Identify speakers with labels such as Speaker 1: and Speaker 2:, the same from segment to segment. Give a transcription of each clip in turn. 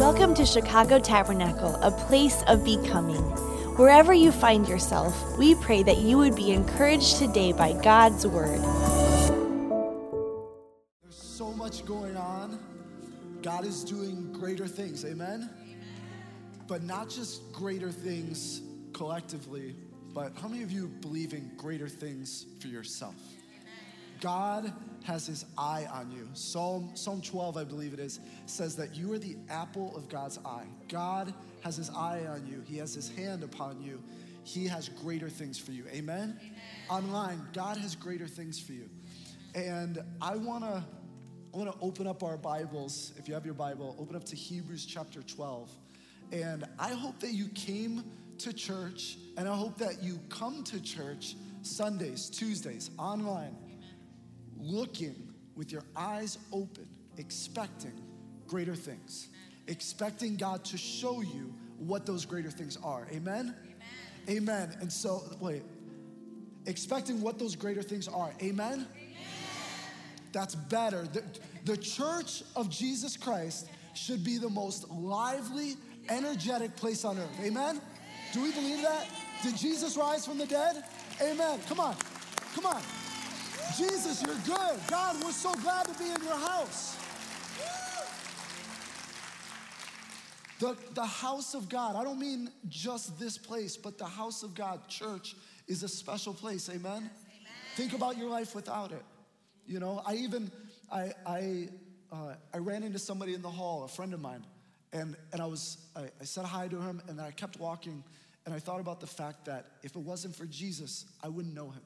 Speaker 1: Welcome to Chicago Tabernacle, a place of becoming. Wherever you find yourself, we pray that you would be encouraged today by God's word.
Speaker 2: There's so much going on. God is doing greater things. Amen? But not just greater things collectively, but how many of you believe in greater things for yourself? God has his eye on you. Psalm, Psalm 12, I believe it is, says that you are the apple of God's eye. God has his eye on you, he has his hand upon you. He has greater things for you. Amen? Amen. Online, God has greater things for you. And I wanna, I wanna open up our Bibles. If you have your Bible, open up to Hebrews chapter 12. And I hope that you came to church, and I hope that you come to church Sundays, Tuesdays, online looking with your eyes open, expecting greater things, expecting God to show you what those greater things are. Amen? Amen. Amen. And so, wait, expecting what those greater things are. Amen? Amen. That's better. The, the church of Jesus Christ should be the most lively, energetic place on earth. Amen? Do we believe that? Did Jesus rise from the dead? Amen. Come on. Come on. Jesus, you're good. God, we're so glad to be in your house. The, the house of God, I don't mean just this place, but the house of God, church, is a special place. Amen? Amen. Think about your life without it. You know, I even, I, I, uh, I ran into somebody in the hall, a friend of mine, and, and I was, I, I said hi to him, and then I kept walking, and I thought about the fact that if it wasn't for Jesus, I wouldn't know him.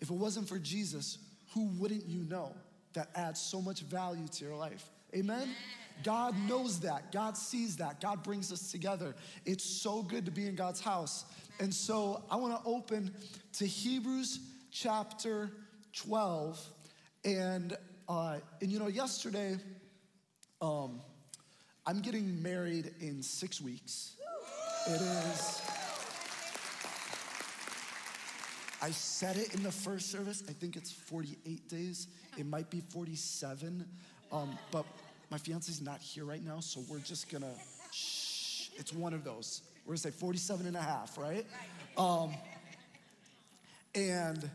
Speaker 2: If it wasn't for Jesus, who wouldn't you know? That adds so much value to your life. Amen? God knows that. God sees that. God brings us together. It's so good to be in God's house. And so I want to open to Hebrews chapter 12. And, uh, and you know, yesterday, um, I'm getting married in six weeks. It is. I said it in the first service. I think it's 48 days. It might be 47. Um, but my fiance's not here right now, so we're just gonna shh. It's one of those. We're gonna say 47 and a half, right? Um, and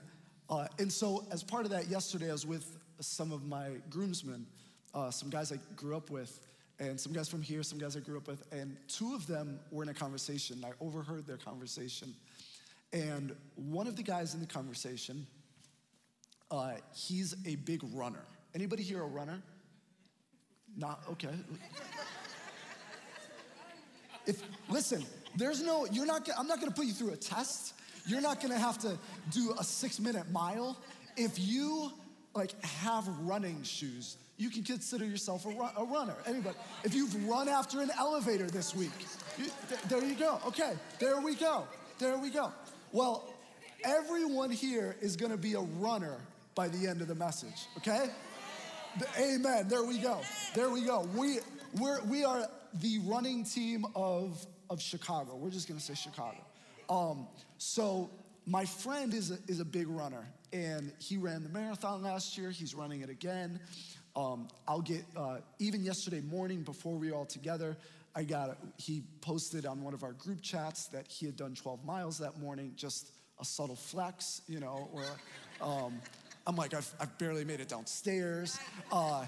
Speaker 2: uh, and so as part of that, yesterday I was with some of my groomsmen, uh, some guys I grew up with, and some guys from here, some guys I grew up with, and two of them were in a conversation. I overheard their conversation. And one of the guys in the conversation, uh, he's a big runner. Anybody here a runner? Not okay. If listen, there's no. You're not. I'm not going to put you through a test. You're not going to have to do a six minute mile. If you like have running shoes, you can consider yourself a, run, a runner. Anybody? If you've run after an elevator this week, you, th- there you go. Okay, there we go. There we go. Well, everyone here is gonna be a runner by the end of the message, okay? Amen. There we go. There we go. We, we're, we are the running team of, of Chicago. We're just gonna say Chicago. Um, so, my friend is a, is a big runner, and he ran the marathon last year. He's running it again. Um, I'll get, uh, even yesterday morning before we were all together, I got, he posted on one of our group chats that he had done 12 miles that morning, just a subtle flex, you know, or um, I'm like, I've, I've, barely made it downstairs. Uh,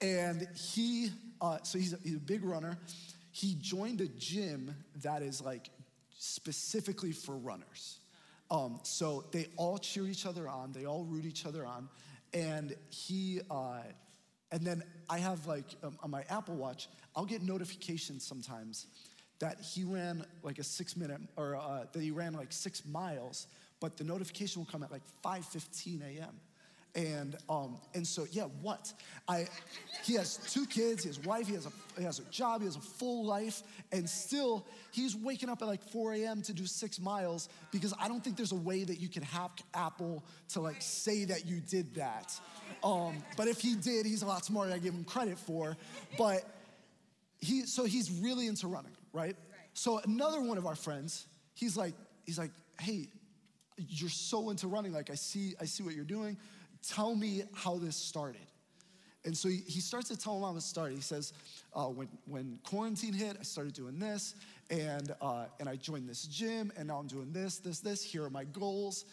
Speaker 2: and he, uh, so he's a, he's a big runner. He joined a gym that is like specifically for runners. Um, so they all cheer each other on, they all root each other on. And he, uh, and then I have like um, on my Apple Watch, I'll get notifications sometimes that he ran like a six minute, or uh, that he ran like six miles, but the notification will come at like 5.15 a.m. And um, and so yeah, what? I he has two kids, his wife, he has a he has a job, he has a full life, and still he's waking up at like 4 a.m. to do six miles because I don't think there's a way that you can hack Apple to like say that you did that. Um, but if he did, he's a lot smarter. I give him credit for. But he so he's really into running, right? So another one of our friends, he's like he's like, hey, you're so into running. Like I see I see what you're doing tell me how this started. And so he, he starts to tell him how it started. He says, uh, when, when quarantine hit, I started doing this, and, uh, and I joined this gym, and now I'm doing this, this, this. Here are my goals.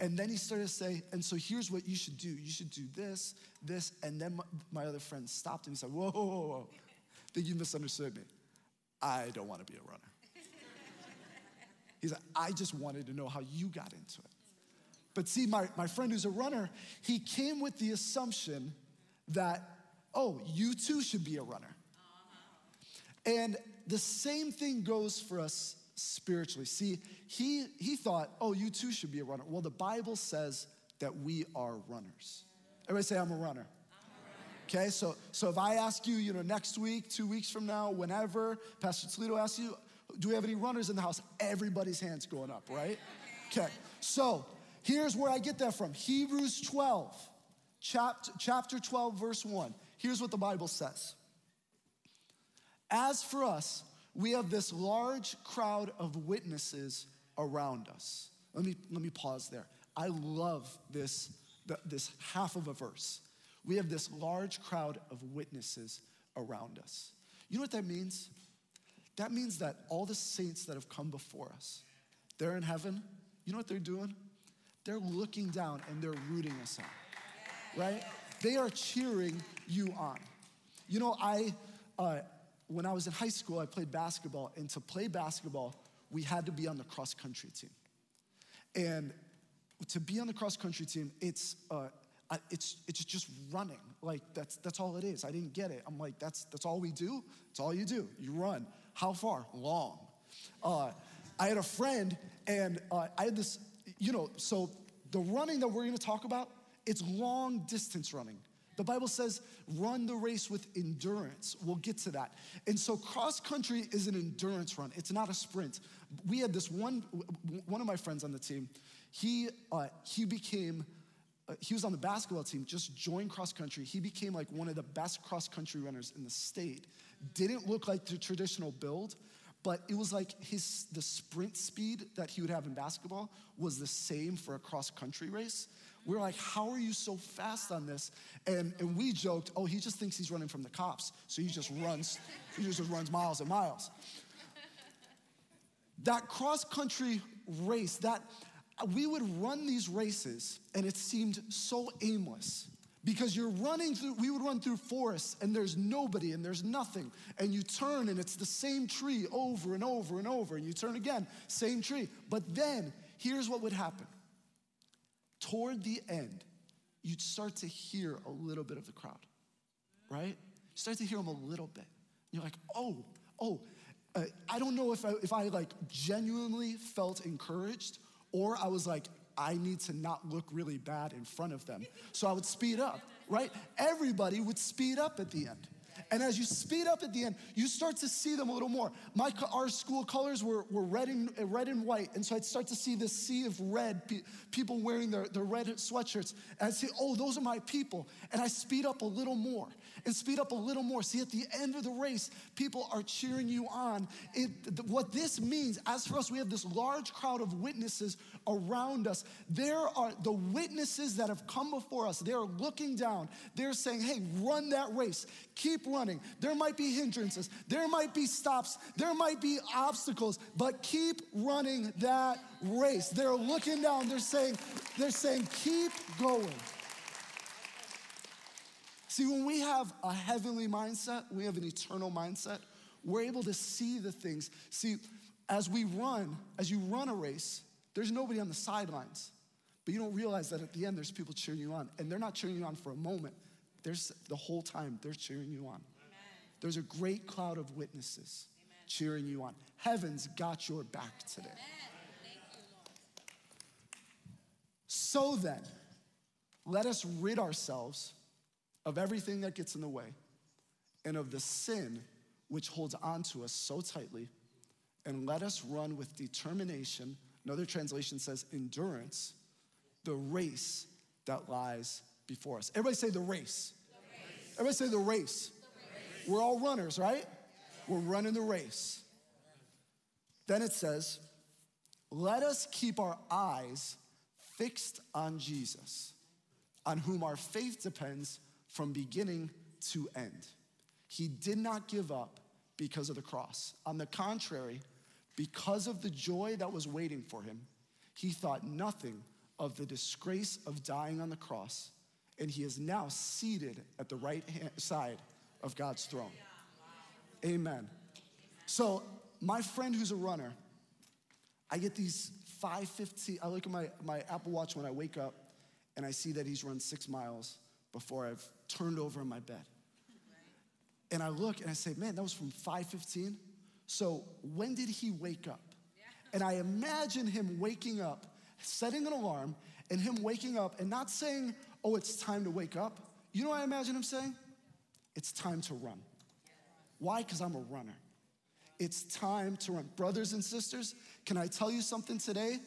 Speaker 2: And then he started to say, and so here's what you should do. You should do this, this. And then my, my other friend stopped him. He said, whoa, whoa, whoa, whoa. I think you misunderstood me. I don't want to be a runner. He's like, I just wanted to know how you got into it. But see, my, my friend who's a runner, he came with the assumption that, oh, you too should be a runner. And the same thing goes for us spiritually. See, he, he thought, oh, you too should be a runner. Well, the Bible says that we are runners. Everybody say, I'm a runner. Okay, so, so if I ask you, you know, next week, two weeks from now, whenever, Pastor Toledo asks you, do we have any runners in the house? Everybody's hands going up, right? Okay, so here's where I get that from Hebrews 12, chapter, chapter 12, verse 1. Here's what the Bible says As for us, we have this large crowd of witnesses around us. Let me, let me pause there. I love this, this half of a verse. We have this large crowd of witnesses around us. You know what that means? That means that all the saints that have come before us, they're in heaven. You know what they're doing? They're looking down and they're rooting us on, right? They are cheering you on. You know, I, uh, when I was in high school, I played basketball, and to play basketball, we had to be on the cross country team. And to be on the cross country team, it's, uh, it's, it's just running. Like, that's, that's all it is. I didn't get it. I'm like, that's, that's all we do? It's all you do. You run. How far? Long. Uh, I had a friend, and uh, I had this, you know, so the running that we're gonna talk about, it's long distance running. The Bible says, run the race with endurance. We'll get to that. And so, cross country is an endurance run, it's not a sprint. We had this one, one of my friends on the team, he, uh, he became, uh, he was on the basketball team, just joined cross country. He became like one of the best cross country runners in the state. Didn't look like the traditional build, but it was like his the sprint speed that he would have in basketball was the same for a cross country race. We're like, how are you so fast on this? And, and we joked, oh, he just thinks he's running from the cops. So he just runs, he just runs miles and miles. That cross country race, that we would run these races and it seemed so aimless because you're running through, we would run through forests and there's nobody and there's nothing. And you turn and it's the same tree over and over and over. And you turn again, same tree. But then here's what would happen toward the end, you'd start to hear a little bit of the crowd, right? You start to hear them a little bit. And You're like, oh, oh, uh, I don't know if I, if I like genuinely felt encouraged or I was like, I need to not look really bad in front of them. So I would speed up, right? Everybody would speed up at the end. And as you speed up at the end, you start to see them a little more. My, our school colors were, were red, and, uh, red and white. And so I'd start to see this sea of red, pe- people wearing their, their red sweatshirts. And I'd say, oh, those are my people. And I speed up a little more and speed up a little more. See, at the end of the race, people are cheering you on. It, what this means, as for us, we have this large crowd of witnesses around us. There are the witnesses that have come before us. They're looking down. They're saying, hey, run that race. Keep running. There might be hindrances, there might be stops, there might be obstacles, but keep running that race. They're looking down. They're saying, they're saying, keep going. See, when we have a heavenly mindset, we have an eternal mindset, we're able to see the things. See, as we run, as you run a race, there's nobody on the sidelines. But you don't realize that at the end, there's people cheering you on. And they're not cheering you on for a moment, there's the whole time, they're cheering you on. Amen. There's a great cloud of witnesses Amen. cheering you on. Heaven's got your back today. So then, let us rid ourselves of everything that gets in the way and of the sin which holds on to us so tightly, and let us run with determination. Another translation says endurance, the race that lies before us. Everybody say the race. The race. Everybody say the race. the race. We're all runners, right? We're running the race. Then it says, let us keep our eyes fixed on Jesus, on whom our faith depends from beginning to end. He did not give up because of the cross. On the contrary, because of the joy that was waiting for him, he thought nothing of the disgrace of dying on the cross, and he is now seated at the right hand side of God's throne. Amen. So, my friend who's a runner, I get these 515. I look at my, my Apple Watch when I wake up and I see that he's run six miles before I've turned over in my bed. And I look and I say, man, that was from 515. So when did he wake up? And I imagine him waking up, setting an alarm, and him waking up and not saying, oh, it's time to wake up. You know what I imagine him saying? It's time to run. Why? Because I'm a runner. It's time to run. Brothers and sisters, can I tell you something today?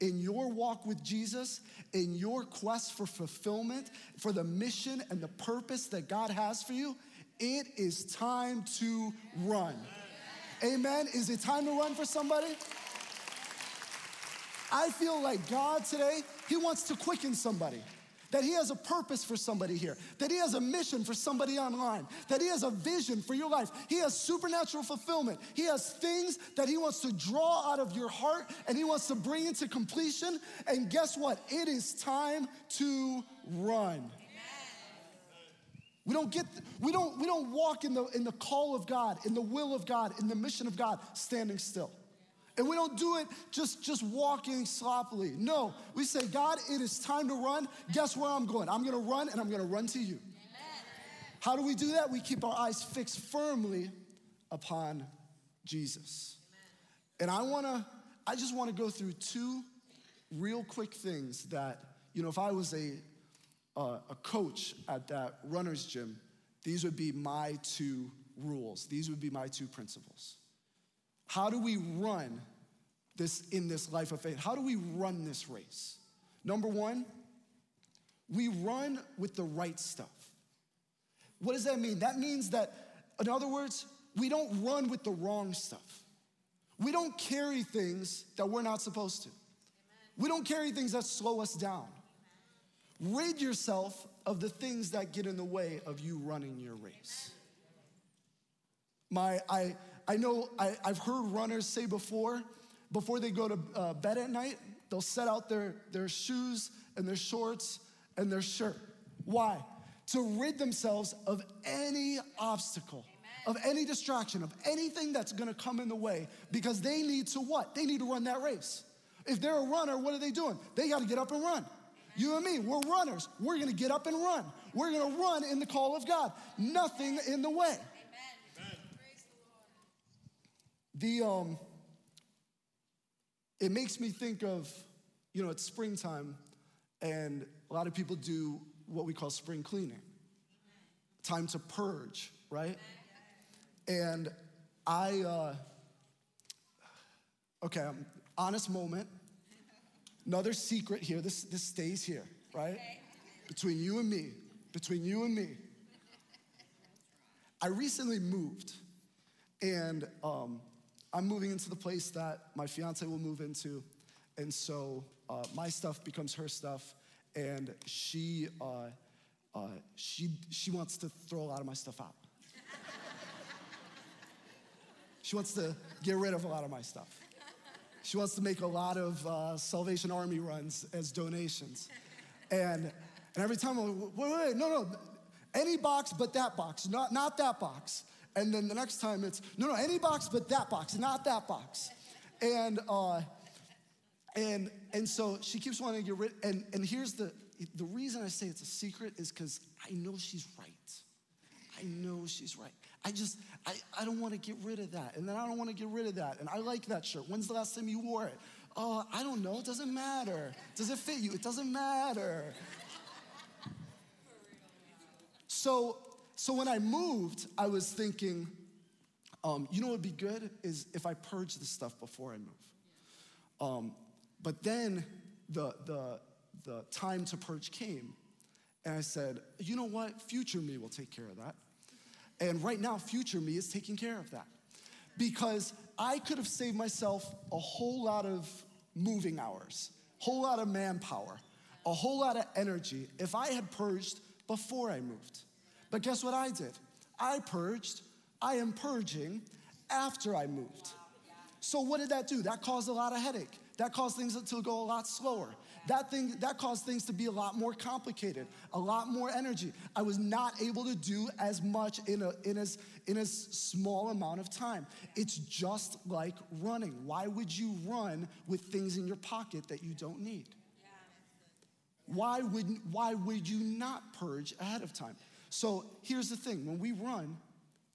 Speaker 2: In your walk with Jesus, in your quest for fulfillment, for the mission and the purpose that God has for you, it is time to run. Amen. Is it time to run for somebody? I feel like God today, He wants to quicken somebody that He has a purpose for somebody here, that He has a mission for somebody online, that He has a vision for your life. He has supernatural fulfillment. He has things that He wants to draw out of your heart and He wants to bring into completion. And guess what? It is time to run. We don't get, we don't, we don't walk in the, in the call of God, in the will of God, in the mission of God, standing still. And we don't do it just, just walking sloppily. No, we say, God, it is time to run. Guess where I'm going? I'm gonna run and I'm gonna run to you. How do we do that? We keep our eyes fixed firmly upon Jesus. And I wanna, I just wanna go through two real quick things that, you know, if I was a, uh, a coach at that runner's gym, these would be my two rules. These would be my two principles. How do we run this in this life of faith? How do we run this race? Number one, we run with the right stuff. What does that mean? That means that, in other words, we don't run with the wrong stuff. We don't carry things that we're not supposed to. Amen. We don't carry things that slow us down. Amen. Rid yourself of the things that get in the way of you running your race. My, I, I know I, have heard runners say before, before they go to uh, bed at night, they'll set out their, their shoes and their shorts and their shirt. Why? To rid themselves of any obstacle, Amen. of any distraction, of anything that's gonna come in the way, because they need to what? They need to run that race. If they're a runner, what are they doing? They gotta get up and run. You and me, we're runners. We're gonna get up and run. We're gonna run in the call of God. Nothing in the way. The, um, it makes me think of, you know, it's springtime and a lot of people do what we call spring cleaning. Time to purge, right? And I, uh, okay, um, honest moment. Another secret here, this, this stays here, right? Between you and me, between you and me. I recently moved and um, I'm moving into the place that my fiance will move into. And so uh, my stuff becomes her stuff. And she, uh, uh, she, she wants to throw a lot of my stuff out. she wants to get rid of a lot of my stuff. She wants to make a lot of uh, Salvation Army runs as donations. And, and every time I'm like, wait, wait, no, no, any box but that box, not, not that box. And then the next time it's, no, no, any box but that box, not that box. And, uh, and, and so she keeps wanting to get rid, and, and here's the, the reason I say it's a secret is because I know she's right. I know she's right. I just, I, I don't want to get rid of that. And then I don't want to get rid of that. And I like that shirt. When's the last time you wore it? Oh, I don't know. It doesn't matter. Does it fit you? It doesn't matter. So so when I moved, I was thinking, um, you know what would be good is if I purge the stuff before I move. Um, but then the, the, the time to purge came, and I said, you know what? Future me will take care of that. And right now, future me is taking care of that. Because I could have saved myself a whole lot of moving hours, a whole lot of manpower, a whole lot of energy if I had purged before I moved. But guess what I did? I purged, I am purging after I moved. So what did that do? That caused a lot of headache. That caused things to go a lot slower. That thing that caused things to be a lot more complicated, a lot more energy. I was not able to do as much in a in as in a small amount of time. It's just like running. Why would you run with things in your pocket that you don't need? Why would why would you not purge ahead of time? So here's the thing: when we run,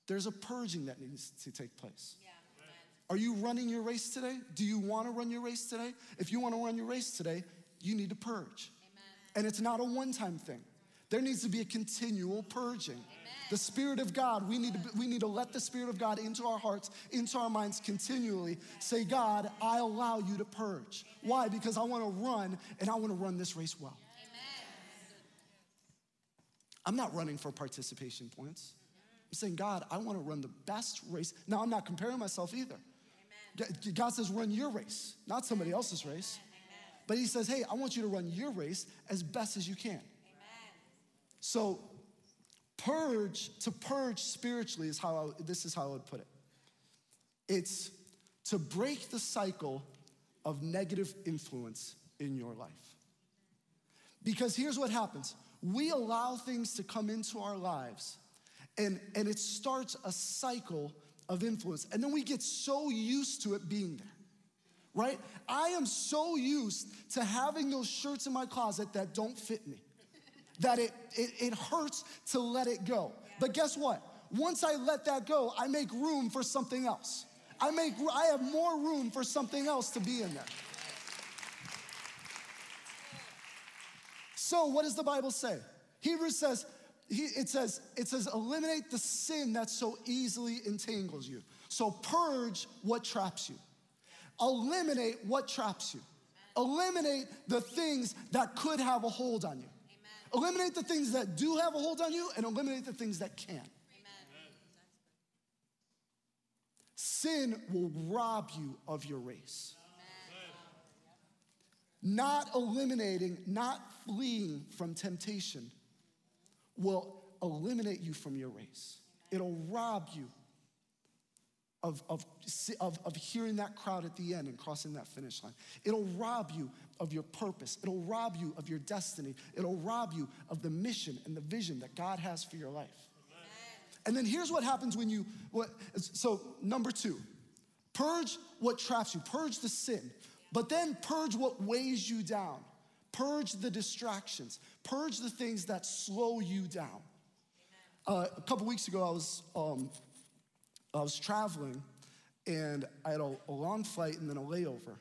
Speaker 2: there's a purging that needs to take place. Are you running your race today? Do you want to run your race today? If you want to run your race today, you need to purge. Amen. And it's not a one time thing, there needs to be a continual purging. Amen. The Spirit of God, we need, to, we need to let the Spirit of God into our hearts, into our minds continually. Say, God, I allow you to purge. Why? Because I want to run and I want to run this race well. I'm not running for participation points. I'm saying, God, I want to run the best race. Now, I'm not comparing myself either. God says, run your race, not somebody else's race. But He says, hey, I want you to run your race as best as you can. So, purge, to purge spiritually is how I, this is how I would put it. It's to break the cycle of negative influence in your life. Because here's what happens we allow things to come into our lives, and, and it starts a cycle of influence. And then we get so used to it being there, right? I am so used to having those shirts in my closet that don't fit me, that it, it, it hurts to let it go. But guess what? Once I let that go, I make room for something else. I make I have more room for something else to be in there. So what does the Bible say? Hebrews says, he, it says, it says, eliminate the sin that so easily entangles you. So purge what traps you. Eliminate what traps you. Eliminate the things that could have a hold on you. Eliminate the things that do have a hold on you and eliminate the things that can. Sin will rob you of your race. Amen. Not eliminating, not fleeing from temptation will eliminate you from your race. It'll rob you of, of, of, of hearing that crowd at the end and crossing that finish line. It'll rob you of your purpose. It'll rob you of your destiny. It'll rob you of the mission and the vision that God has for your life. And then here's what happens when you, what, so number two, purge what traps you, purge the sin, but then purge what weighs you down. Purge the distractions. Purge the things that slow you down. Uh, a couple weeks ago, I was, um, I was traveling and I had a, a, long flight and then a layover.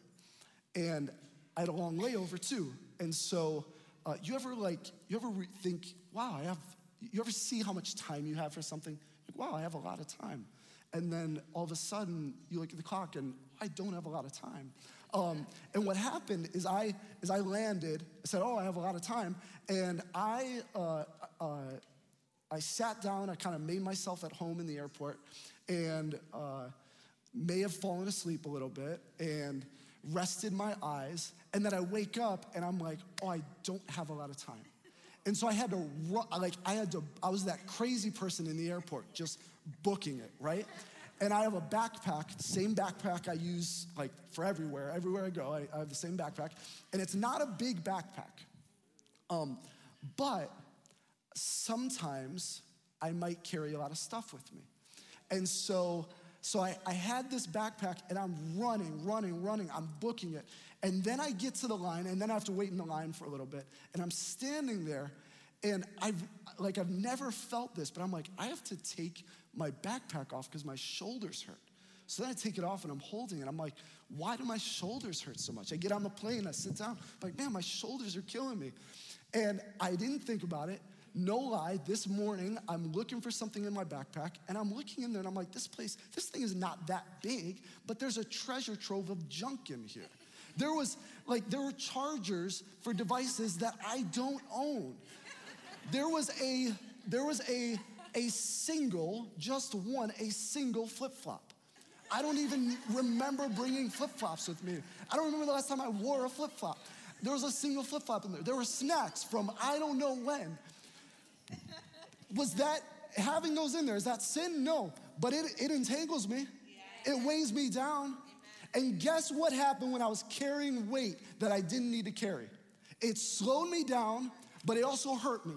Speaker 2: And I had a long layover too. And so, uh, you ever like, you ever re- think, wow, I have, you ever see how much time you have for something? Like, wow, I have a lot of time. And then all of a sudden, you look at the clock and I don't have a lot of time. Um, and what happened is I, as I landed, I said, oh, I have a lot of time. And I, uh, uh, I sat down, I kind of made myself at home in the airport and uh, may have fallen asleep a little bit and rested my eyes. And then I wake up and I'm like, oh, I don't have a lot of time. And so I had to run, like, I had to, I was that crazy person in the airport just booking it, right? And I have a backpack, same backpack I use like for everywhere. Everywhere I go, I, I have the same backpack. And it's not a big backpack. Um, but sometimes I might carry a lot of stuff with me. And so, so I, I had this backpack and I'm running, running, running. I'm booking it. And then I get to the line and then I have to wait in the line for a little bit. And I'm standing there and I've like I've never felt this, but I'm like, I have to take my backpack off because my shoulders hurt. So then I take it off and I'm holding it. I'm like, why do my shoulders hurt so much? I get on the plane, I sit down, I'm like, man, my shoulders are killing me. And I didn't think about it. No lie, this morning I'm looking for something in my backpack and I'm looking in there and I'm like, this place, this thing is not that big, but there's a treasure trove of junk in here. There was like, there were chargers for devices that I don't own. There was a, there was a, a single, just one, a single flip flop. I don't even remember bringing flip flops with me. I don't remember the last time I wore a flip flop. There was a single flip flop in there. There were snacks from I don't know when. Was that having those in there, is that sin? No. But it, it entangles me, it weighs me down. And guess what happened when I was carrying weight that I didn't need to carry? It slowed me down, but it also hurt me.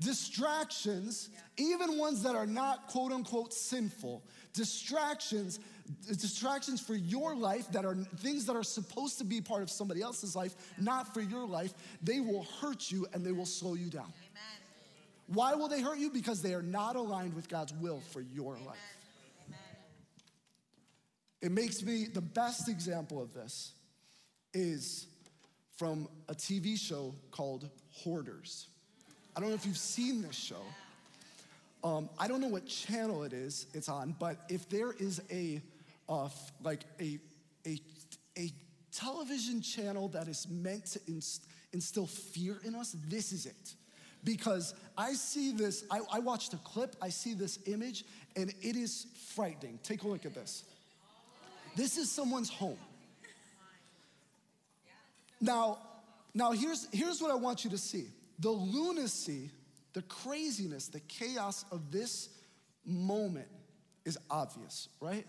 Speaker 2: Distractions, even ones that are not quote unquote sinful, distractions, distractions for your life that are things that are supposed to be part of somebody else's life, not for your life, they will hurt you and they will slow you down. Amen. Why will they hurt you? Because they are not aligned with God's will for your life. It makes me the best example of this is from a TV show called Hoarders. I don't know if you've seen this show. Um, I don't know what channel it is it's on, but if there is a uh, like a, a, a television channel that is meant to inst- instill fear in us, this is it. Because I see this, I, I watched a clip, I see this image, and it is frightening. Take a look at this. This is someone's home. Now, now here's, here's what I want you to see. The lunacy, the craziness, the chaos of this moment is obvious, right?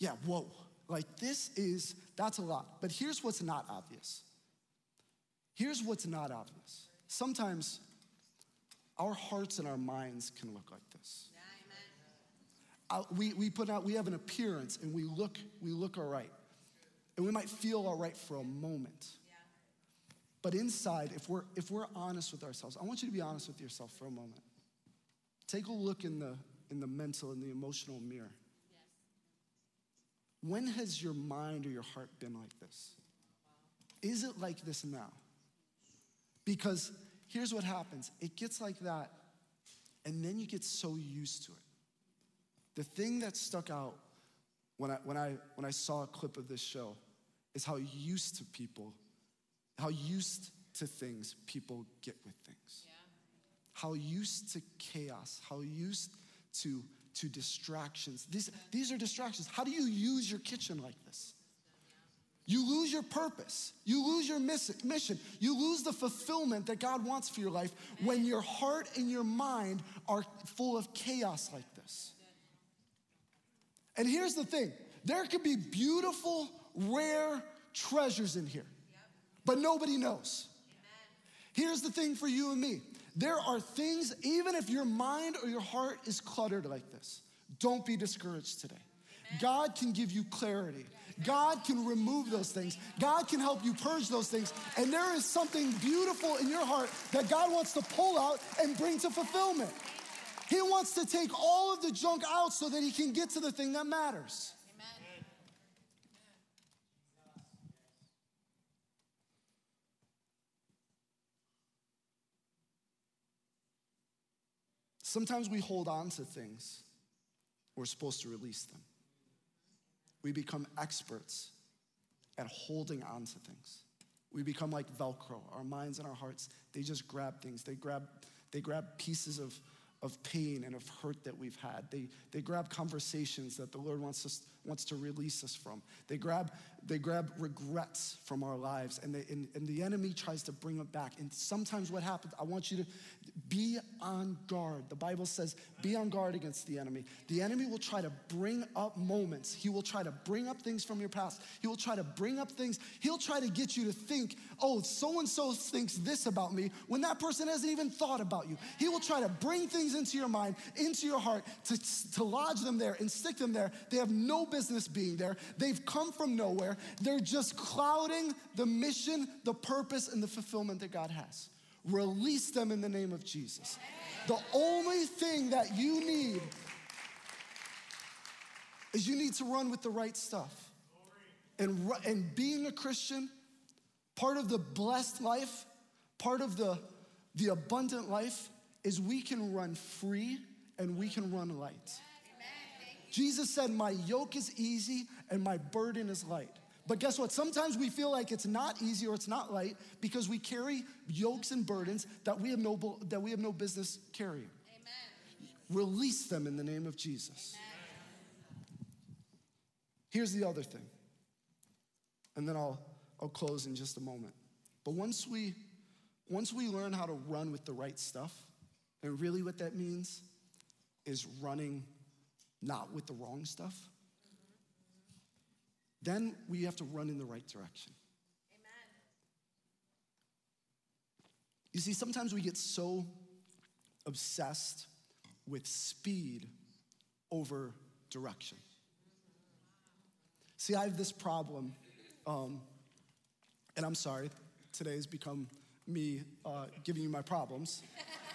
Speaker 2: Yeah, whoa. Like this is, that's a lot. But here's what's not obvious. Here's what's not obvious. Sometimes our hearts and our minds can look like this. We, we put out, we have an appearance and we look, we look all right. And we might feel all right for a moment. But inside, if we're, if we're honest with ourselves, I want you to be honest with yourself for a moment. Take a look in the, in the mental and the emotional mirror. When has your mind or your heart been like this? Is it like this now? Because here's what happens it gets like that, and then you get so used to it. The thing that stuck out when I, when I, when I saw a clip of this show is how used to people, how used to things people get with things. Yeah. How used to chaos, how used to to distractions. These, these are distractions. How do you use your kitchen like this? You lose your purpose. You lose your mission. You lose the fulfillment that God wants for your life when your heart and your mind are full of chaos like this. And here's the thing there could be beautiful, rare treasures in here, but nobody knows. Here's the thing for you and me there are things, even if your mind or your heart is cluttered like this, don't be discouraged today. God can give you clarity. God can remove those things. God can help you purge those things. And there is something beautiful in your heart that God wants to pull out and bring to fulfillment. He wants to take all of the junk out so that He can get to the thing that matters. Sometimes we hold on to things, we're supposed to release them. We become experts at holding on to things. We become like Velcro. Our minds and our hearts, they just grab things. They grab, they grab pieces of, of pain and of hurt that we've had. They, they grab conversations that the Lord wants, us, wants to release us from. They grab, they grab regrets from our lives, and, they, and, and the enemy tries to bring them back. And sometimes what happens, I want you to be on guard. The Bible says, be on guard against the enemy. The enemy will try to bring up moments. He will try to bring up things from your past. He will try to bring up things. He'll try to get you to think, oh, so and so thinks this about me, when that person hasn't even thought about you. He will try to bring things into your mind, into your heart, to, to lodge them there and stick them there. They have no business being there. They've come from nowhere. They're just clouding the mission, the purpose, and the fulfillment that God has. Release them in the name of Jesus. The only thing that you need is you need to run with the right stuff. And, and being a Christian, part of the blessed life, part of the, the abundant life, is we can run free and we can run light. Jesus said, My yoke is easy and my burden is light. But guess what? Sometimes we feel like it's not easy or it's not light because we carry yokes and burdens that we have no, that we have no business carrying. Amen. Release them in the name of Jesus. Amen. Here's the other thing, and then I'll, I'll close in just a moment. But once we, once we learn how to run with the right stuff, And really, what that means is running not with the wrong stuff. Then we have to run in the right direction. Amen. You see, sometimes we get so obsessed with speed over direction. See, I have this problem, um, and I'm sorry, today has become me uh, giving you my problems.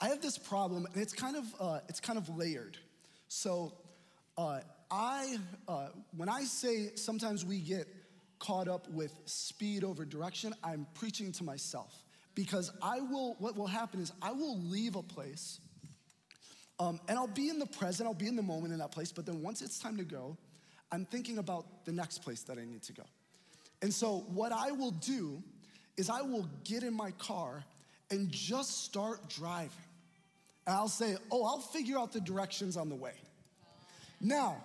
Speaker 2: I have this problem, and it's kind of uh, it's kind of layered. So, uh, I uh, when I say sometimes we get caught up with speed over direction, I'm preaching to myself because I will. What will happen is I will leave a place, um, and I'll be in the present. I'll be in the moment in that place. But then once it's time to go, I'm thinking about the next place that I need to go. And so what I will do is I will get in my car and just start driving. And I'll say, oh, I'll figure out the directions on the way. Now,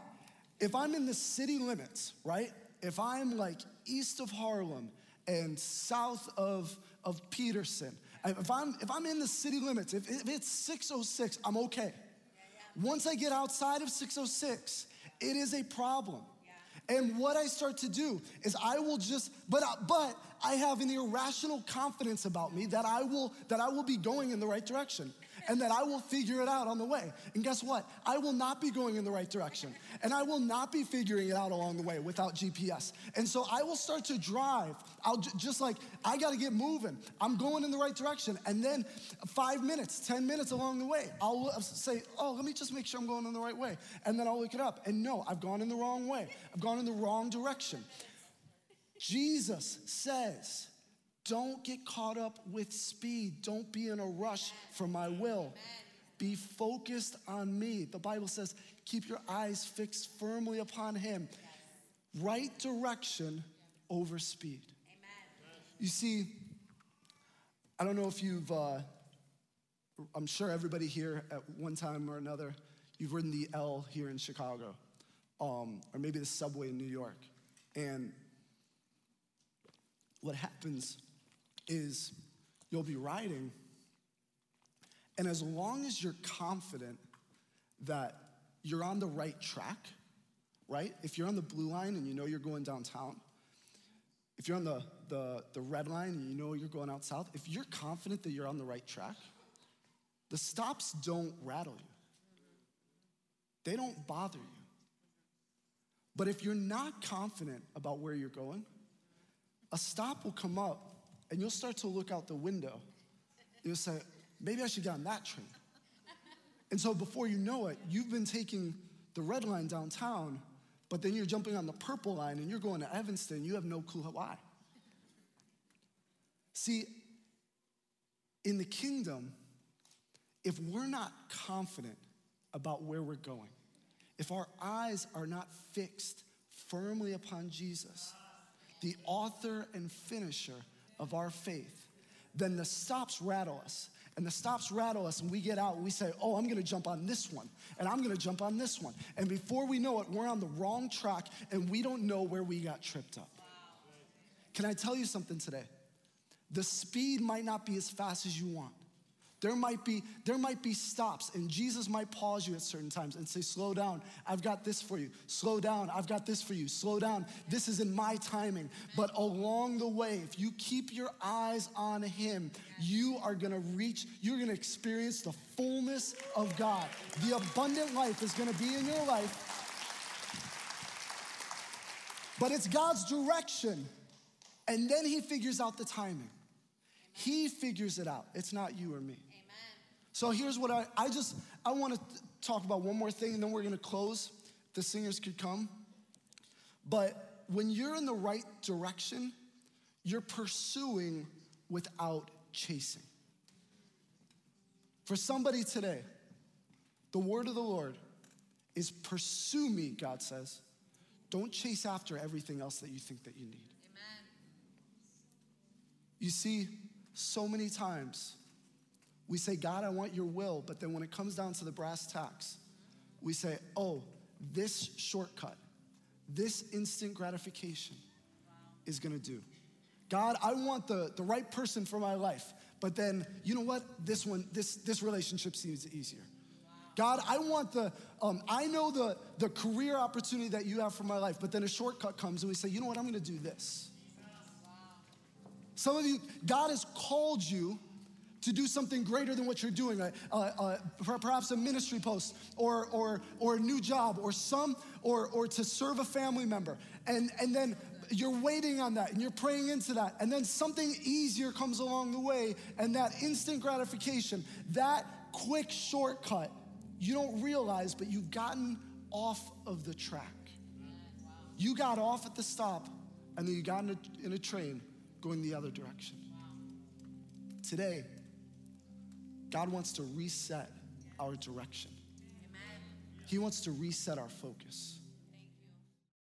Speaker 2: if I'm in the city limits, right? If I'm like east of Harlem and south of, of Peterson, if I'm, if I'm in the city limits, if, if it's 606, I'm okay. Once I get outside of 606, it is a problem. And what I start to do is I will just, but, but I have an irrational confidence about me that I will, that I will be going in the right direction and that I will figure it out on the way. And guess what? I will not be going in the right direction. And I will not be figuring it out along the way without GPS. And so I will start to drive. I'll j- just like, I gotta get moving. I'm going in the right direction. And then five minutes, 10 minutes along the way, I'll say, oh, let me just make sure I'm going in the right way. And then I'll look it up. And no, I've gone in the wrong way. I've gone in the wrong direction. Jesus says, don't get caught up with speed. Don't be in a rush for my will. Be focused on me. The Bible says, keep your eyes fixed firmly upon him. Right direction over speed. You see, I don't know if you've, uh, I'm sure everybody here at one time or another, you've ridden the L here in Chicago, um, or maybe the subway in New York. And what happens is you'll be riding, and as long as you're confident that you're on the right track, right? If you're on the blue line and you know you're going downtown, if you're on the, the, the red line and you know you're going out south, if you're confident that you're on the right track, the stops don't rattle you. They don't bother you. But if you're not confident about where you're going, a stop will come up and you'll start to look out the window. You'll say, maybe I should get on that train. And so before you know it, you've been taking the red line downtown, but then you're jumping on the purple line and you're going to Evanston. You have no clue why. See, in the kingdom, if we're not confident about where we're going, if our eyes are not fixed firmly upon Jesus, the author and finisher of our faith, then the stops rattle us. And the stops rattle us, and we get out and we say, Oh, I'm gonna jump on this one, and I'm gonna jump on this one. And before we know it, we're on the wrong track and we don't know where we got tripped up. Can I tell you something today? The speed might not be as fast as you want. There might be there might be stops and Jesus might pause you at certain times and say slow down. I've got this for you. Slow down. I've got this for you. Slow down. This is in my timing. But along the way, if you keep your eyes on him, you are to reach you're to experience the fullness of God. The abundant life is to be in your life. But it's God's direction. And then he figures out the timing. He figures it out. It's not you or me. So here's what I, I just, I want to talk about one more thing and then we're going to close. The singers could come. But when you're in the right direction, you're pursuing without chasing. For somebody today, the word of the Lord is pursue me, God says. Don't chase after everything else that you think that you need. Amen. You see, so many times we say, God, I want your will, but then when it comes down to the brass tacks, we say, oh, this shortcut, this instant gratification is gonna do. God, I want the, the right person for my life, but then you know what? This one, this this relationship seems easier. God, I want the, um, I know the, the career opportunity that you have for my life, but then a shortcut comes and we say, you know what, I'm gonna do this. Some of you, God has called you to do something greater than what you're doing, uh, uh, perhaps a ministry post or, or, or a new job or some, or, or to serve a family member. And, and then you're waiting on that and you're praying into that. And then something easier comes along the way and that instant gratification, that quick shortcut, you don't realize, but you've gotten off of the track. You got off at the stop and then you got in a, in a train going the other direction. Today, God wants to reset our direction. He wants to reset our focus.